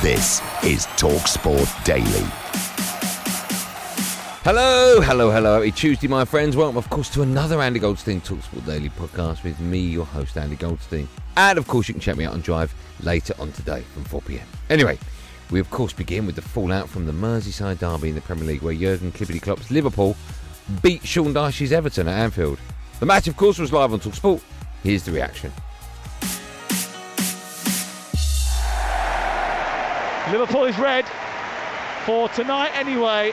This is TalkSport Daily. Hello, hello, hello. Happy Tuesday, my friends. Welcome, of course, to another Andy Goldstein Talksport Daily podcast with me, your host, Andy Goldstein. And, of course, you can check me out on Drive later on today from 4pm. Anyway, we, of course, begin with the fallout from the Merseyside derby in the Premier League where Jurgen Klippity Klopp's Liverpool beat Sean Dyche's Everton at Anfield. The match, of course, was live on Talksport. Here's the reaction. Liverpool is red for tonight anyway.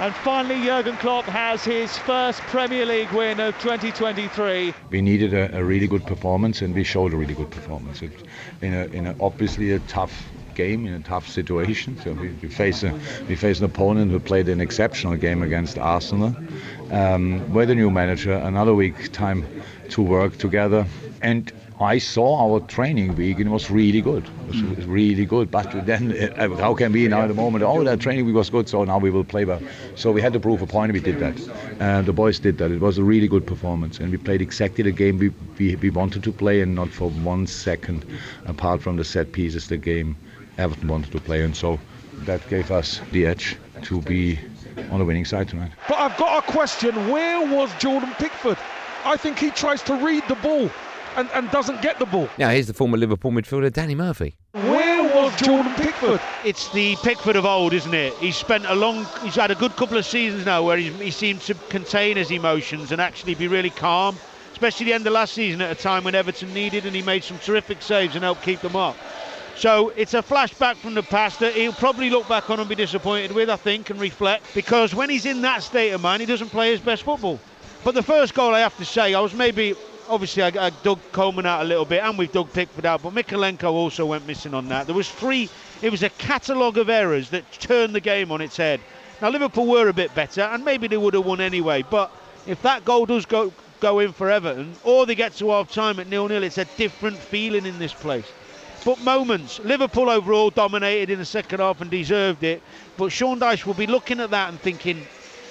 And finally, Jurgen Klopp has his first Premier League win of 2023. We needed a, a really good performance, and we showed a really good performance. It, in a, in a, obviously a tough game, in a tough situation. So we, we face a, we face an opponent who played an exceptional game against Arsenal. Um, we're the new manager, another week time to work together, and I saw our training week and it was really good. It was, really good. But then, uh, how can we now at the moment? Oh, that training week was good, so now we will play well. So we had to prove a point. We did that. Uh, the boys did that. It was a really good performance, and we played exactly the game we, we, we wanted to play, and not for one second, apart from the set pieces, the game Everton wanted to play, and so that gave us the edge to be on the winning side tonight. But I've got a question. Where was Jordan Pickford? I think he tries to read the ball and, and doesn't get the ball. Now, here's the former Liverpool midfielder, Danny Murphy. Where was Jordan Pickford? It's the Pickford of old, isn't it? He's spent a long, he's had a good couple of seasons now where he seems to contain his emotions and actually be really calm, especially the end of last season at a time when Everton needed and he made some terrific saves and helped keep them up. So it's a flashback from the past that he'll probably look back on and be disappointed with, I think, and reflect because when he's in that state of mind, he doesn't play his best football. But the first goal, I have to say, I was maybe obviously I, I dug Coleman out a little bit, and we've dug Pickford out, but Mykolenko also went missing on that. There was three. It was a catalogue of errors that turned the game on its head. Now Liverpool were a bit better, and maybe they would have won anyway. But if that goal does go go in for Everton, or they get to half time at nil nil, it's a different feeling in this place. But moments, Liverpool overall dominated in the second half and deserved it. But Sean Dyche will be looking at that and thinking,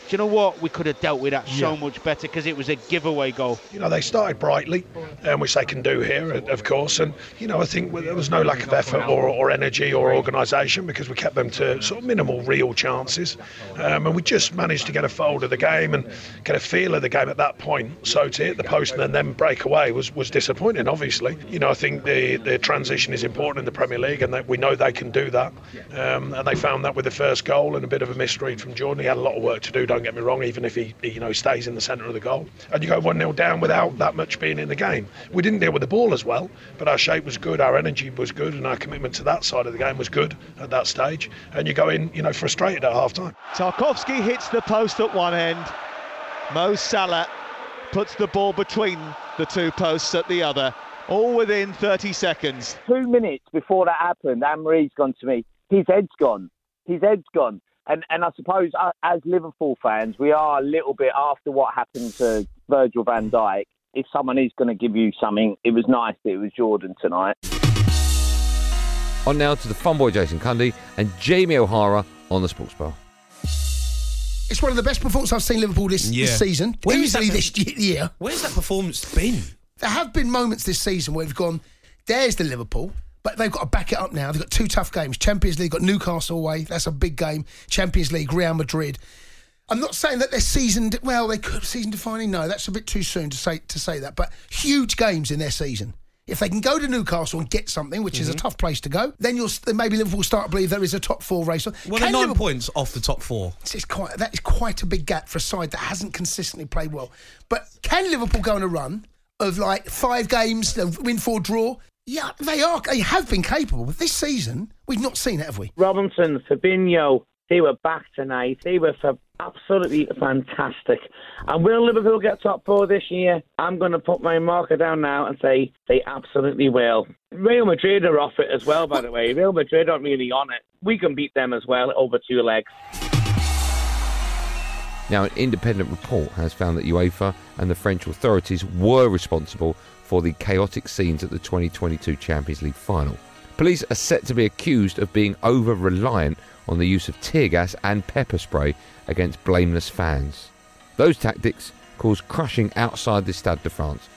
do you know what? We could have dealt with that so much better because it was a giveaway goal. You know, they started brightly, um, which they can do here, of course. And, you know, I think there was no lack of effort or, or energy or organisation because we kept them to sort of minimal real chances. Um, and we just managed to get a fold of the game and get a feel of the game at that point. So to hit the post and then, then break away was, was disappointing, obviously. You know, I think the, the transition is important in the Premier League and that we know they can do that. Um, and they found that with the first goal and a bit of a misread from Jordan. He had a lot of work to do, don't get me wrong, even if he, he, you know, stays in the centre of the goal. And you go 1 0 down without that much being in the game. We didn't deal with the ball as well, but our shape was good, our energy was good, and our commitment to that side of the game was good at that stage. And you go in, you know, frustrated at half time. Tarkowski hits the post at one end. Mo Salah puts the ball between the two posts at the other, all within 30 seconds. two minutes before that happened, Anne Marie's gone to me. His head's gone. His head's gone. And and I suppose uh, as Liverpool fans, we are a little bit after what happened to Virgil Van Dijk. If someone is going to give you something, it was nice that it was Jordan tonight. On now to the fun boy Jason Cundy and Jamie O'Hara on the Sports Bar. It's one of the best performances I've seen Liverpool this, Yeah. this season. Where is easily that- this year. Where's that performance been? There have been moments this season where we've gone, there's the Liverpool, but they've got to back it up now. They've got two tough games. Champions League, got Newcastle away. That's a big game. Champions League, Real Madrid. I'm not saying that they're seasoned. Well, they could season defining. No, that's a bit too soon to say to say that. But huge games in their season, If they can go to Newcastle and get something, which is a mhm. tough place to go, then you'll then maybe Liverpool will start to believe there is a top four race. Well, Can they're nine Liverpool- points off the top four. It's quite that is quite a big gap for a side that hasn't consistently played well. But can Liverpool go on a run of like five games, win four, draw? Yeah, they are. They have been capable. But this season, we've not seen it, have we? Robertson, Fabinho, they were back tonight. They were fa- absolutely fantastic. And will Liverpool get top four this year? I'm going to put my marker down now and say they absolutely will. Real Madrid are off it as well, by the way. Real Madrid aren't really on it. We can beat them as well over two legs. Now, an independent report has found that UEFA and the French authorities were responsible for the chaotic scenes at the 2022 Champions League final. Police are set to be accused of being over reliant on the use of tear gas and pepper spray against blameless fans. Those tactics caused crushing outside the Stade de France.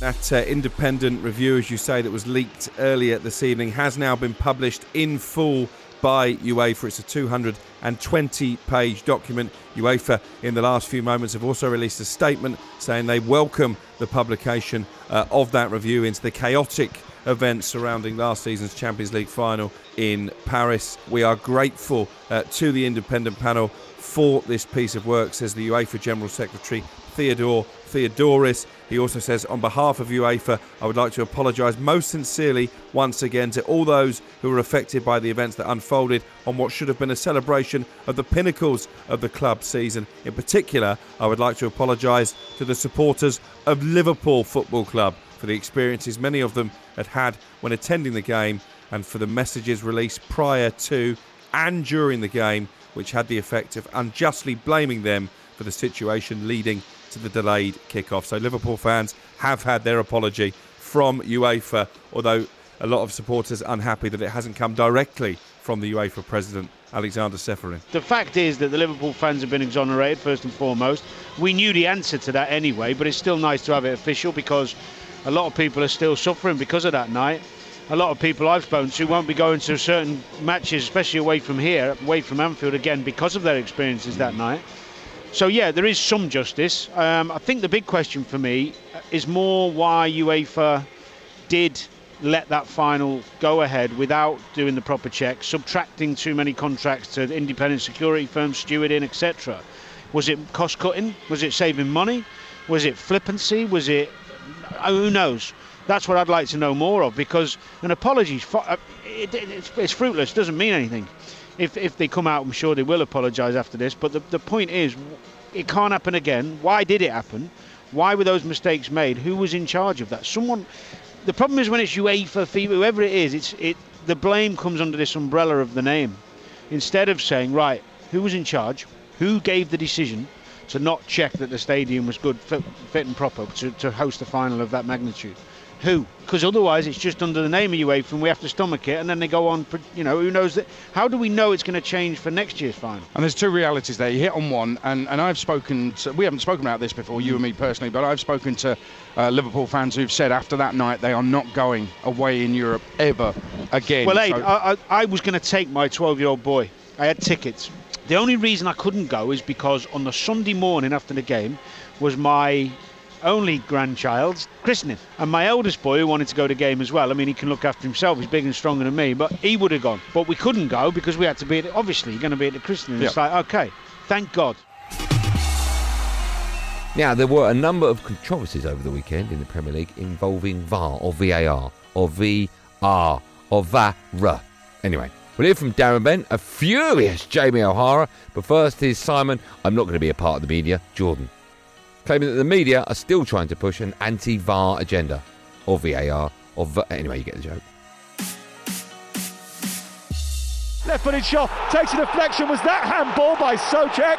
That uh, independent review, as you say, that was leaked earlier this evening, has now been published in full by UEFA. It's a 220 page document. UEFA, in the last few moments, have also released a statement saying they welcome the publication uh, of that review into the chaotic events surrounding last season's Champions League final in Paris. We are grateful uh, to the independent panel for this piece of work, says the UEFA General Secretary Theodore Theodoridis. He also says, on behalf of UEFA, I would like to apologise most sincerely once again to all those who were affected by the events that unfolded on what should have been a celebration of the pinnacles of the club season. In particular, I would like to apologise to the supporters of Liverpool Football Club for the experiences many of them had had when attending the game and for the messages released prior to and during the game, which had the effect of unjustly blaming them for the situation leading to the delayed kickoff. So Liverpool fans have had their apology from UEFA, although a lot of supporters unhappy that it hasn't come directly from the UEFA president, Alexander Ceferin. The fact is that the Liverpool fans have been exonerated, first and foremost. We knew the answer to that anyway, but it's still nice to have it official because a lot of people are still suffering because of that night. A lot of people I've spoken to won't be going to certain matches, especially away from here, away from Anfield again, because of their experiences that night. So yeah, there is some justice. Um, I think the big question for me is more why UEFA did let that final go ahead without doing the proper checks, subtracting too many contracts to independent security firms, stewarding, etc. Was it cost cutting? Was it saving money? Was it flippancy? Was it uh, who knows? That's what I'd like to know more of because an apology, uh, it, it, it's, it's fruitless. Doesn't mean anything. If if they come out, I'm sure they will apologise after this. But the the point is, it can't happen again. Why did it happen? Why were those mistakes made? Who was in charge of that? Someone. The problem is when it's UEFA, FIFA, whoever it is, it's it. The blame comes under this umbrella of the name, instead of saying right, who was in charge, who gave the decision to not check that the stadium was good, fit, fit and proper to, to host a final of that magnitude. Who? Because otherwise it's just under the name of UEFA and we have to stomach it and then they go on, you know, who knows that? How do we know it's going to change for next year's final? And there's two realities there. You hit on one, and, and I've spoken to, we haven't spoken about this before, you and me personally, but I've spoken to uh, Liverpool fans who've said after that night they are not going away in Europe ever again. Well, Aid, So- I, I, I was going to take my 12 year old boy. I had tickets. The only reason I couldn't go is because on the Sunday morning after the game was my only grandchild's christening. And my eldest boy, who wanted to go to the game as well, I mean, he can look after himself, he's bigger and stronger than me, but he would have gone. But we couldn't go because we had to be at, obviously, you're going to be at the christening. It's like, okay, thank God. Now, there were a number of controversies over the weekend in the Premier League involving VAR or VAR or VR or VAR. Anyway, we'll hear from Darren Bent, a furious Jamie O'Hara, but first here's Simon. I'm not going to be a part of the media, Jordan. Claiming that the media are still trying to push an anti VAR agenda or VAR or v- anyway, you get the joke. Left footed shot, takes a deflection. Was that handball by Soucek?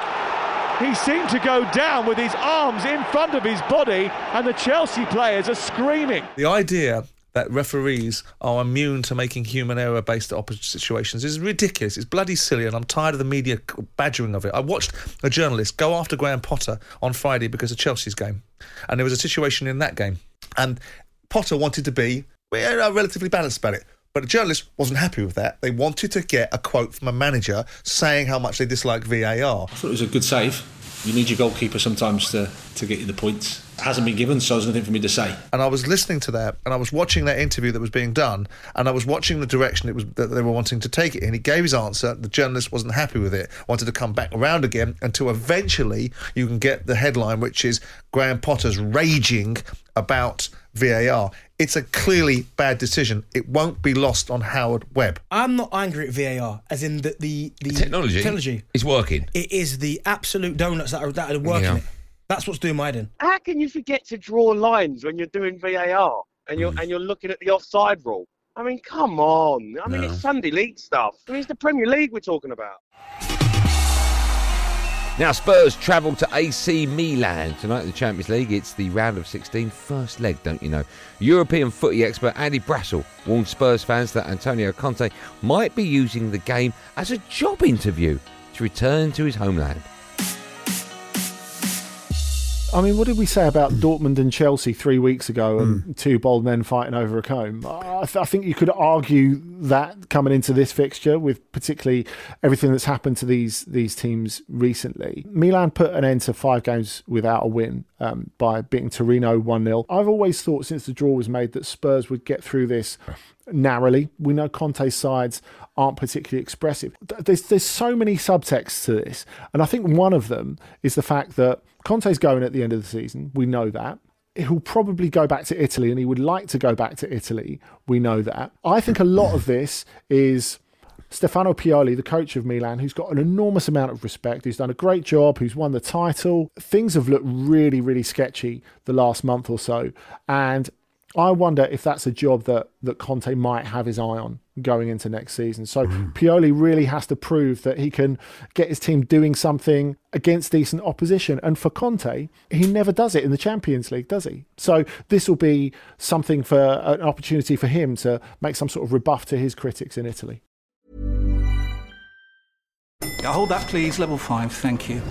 He seemed to go down with his arms in front of his body, and the Chelsea players are screaming. The idea that referees are immune to making human error based opposite situations is ridiculous. It's bloody silly, and I'm tired of the media badgering of it. I watched a journalist go after Graham Potter on Friday because of Chelsea's game, and there was a situation in that game, and Potter wanted to be relatively balanced about it. But the journalist wasn't happy with that. They wanted to get a quote from a manager saying how much they dislike VAR. I thought it was a good save. You need your goalkeeper sometimes to, to get you the points. It hasn't been given, so there's nothing for me to say. And I was listening to that, and I was watching that interview that was being done, and I was watching the direction it was that they were wanting to take it in. He gave his answer. The journalist wasn't happy with it. Wanted to come back around again until eventually you can get the headline, which is Graham Potter's raging about VAR. It's a clearly bad decision. It won't be lost on Howard Webb. I'm not angry at VAR, as in the the, the Technology, Technology. is working. It is the absolute donuts that are that are working Yeah. it. That's what's doing my head in. How can you forget to draw lines when you're doing VAR and you're mm. and you're looking at the offside rule? I mean, come on. I mean, No. it's Sunday League stuff. I mean, it's the Premier League we're talking about. Now Spurs travel to AC Milan tonight in the Champions League. It's the round of 16, first leg, don't you know? European footy expert Andy Brassell warned Spurs fans that Antonio Conte might be using the game as a job interview to return to his homeland. I mean, what did we say about Dortmund and Chelsea three weeks ago and two bold men fighting over a comb? I, th- I think you could argue that coming into this fixture with particularly everything that's happened to these these teams recently. Milan put an end to five games without a win um, by beating Torino 1 0. I've always thought since the draw was made that Spurs would get through this narrowly. We know Conte's sides aren't particularly expressive. There's there's so many subtexts to this, and I think one of them is the fact that Conte's going at the end of the season. We know that. He'll probably go back to Italy, and he would like to go back to Italy. We know that. I think a lot of this is Stefano Pioli, the coach of Milan, who's got an enormous amount of respect, who's done a great job, who's won the title. Things have looked really, really sketchy the last month or so. And I wonder if that's a job that, that Conte might have his eye on going into next season. So mm. Pioli really has to prove that he can get his team doing something against decent opposition. And for Conte, he never does it in the Champions League, does he? So this will be something for an opportunity for him to make some sort of rebuff to his critics in Italy. Yeah, hold that, please. Level 5, thank you.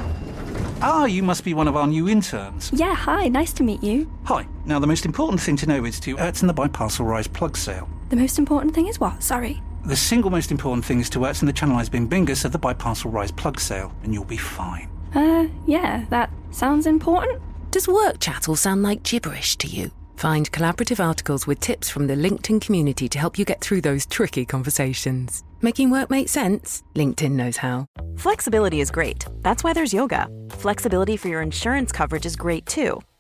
Ah, you must be one of our new interns. Yeah, hi, nice to meet you. Hi. Now, the most important thing to know is to Ertzen the Biparcel Rise plug sale. The most important thing is what? Sorry. The single most important thing is to Ertzen the Channelized Bing Bingus of the Biparcel Rise plug sale, and you'll be fine. Uh, yeah, that sounds important. Does work chat all sound like gibberish to you? Find collaborative articles with tips from the LinkedIn community to help you get through those tricky conversations. Making work make sense? LinkedIn knows how. Flexibility is great. That's why there's yoga. Flexibility for your insurance coverage is great too.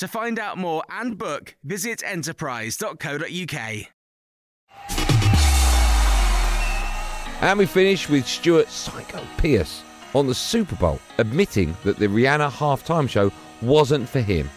To find out more and book, visit enterprise.co.uk. And we finish with Stuart Psycho Pearce on the Super Bowl, admitting that the Rihanna halftime show wasn't for him.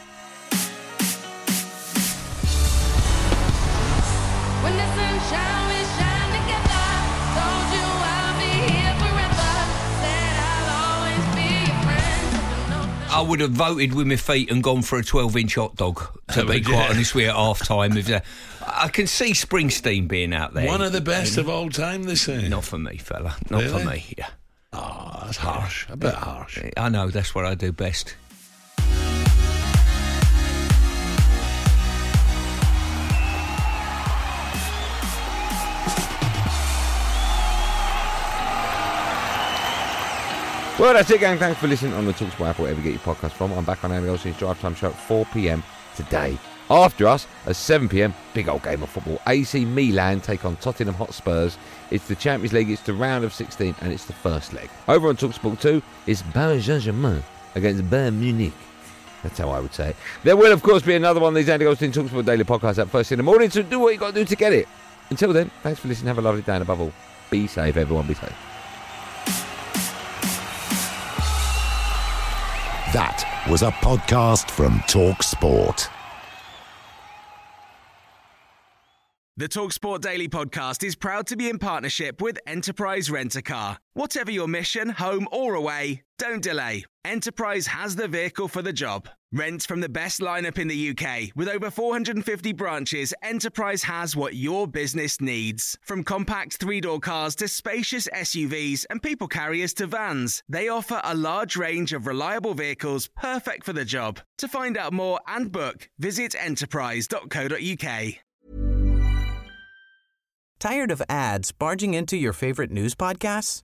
Would have voted with my feet and gone for a 12 inch hot dog, to be quite honest with you, at half time. If, uh, I can see Springsteen being out there. One of the best You of all time, this is. Not for me, fella. Not for me, yeah. Oh, that's harsh. A bit harsh. I know, that's what I do best. Well, that's it, gang. Thanks for listening on the Talksport app, wherever you get your podcast from. I'm back on Andy Olsen's Drive Time Show at 4 pm today. After us, at 7 pm, big old game of football. AC Milan take on Tottenham Hotspurs. It's the Champions League, it's the round of 16, and it's the first leg. Over on Talksport 2 is Paris Saint Germain against Bayern Munich. That's how I would say it. There will, of course, be another one of these Andy Goldstein Talks Daily podcasts at first in the morning, so do what you got to do to get it. Until then, thanks for listening. Have a lovely day, and above all, be safe, everyone. Be safe. That was a podcast from Talk Sport. The Talksport Daily podcast is proud to be in partnership with Enterprise Rent a Car. Whatever your mission, home or away, don't delay. Enterprise has the vehicle for the job. Rent from the best lineup in the UK. With over 450 branches, Enterprise has what your business needs. From compact three door cars to spacious SUVs and people carriers to vans, they offer a large range of reliable vehicles perfect for the job. To find out more and book, visit enterprise.co.uk. Tired of ads barging into your favorite news podcasts?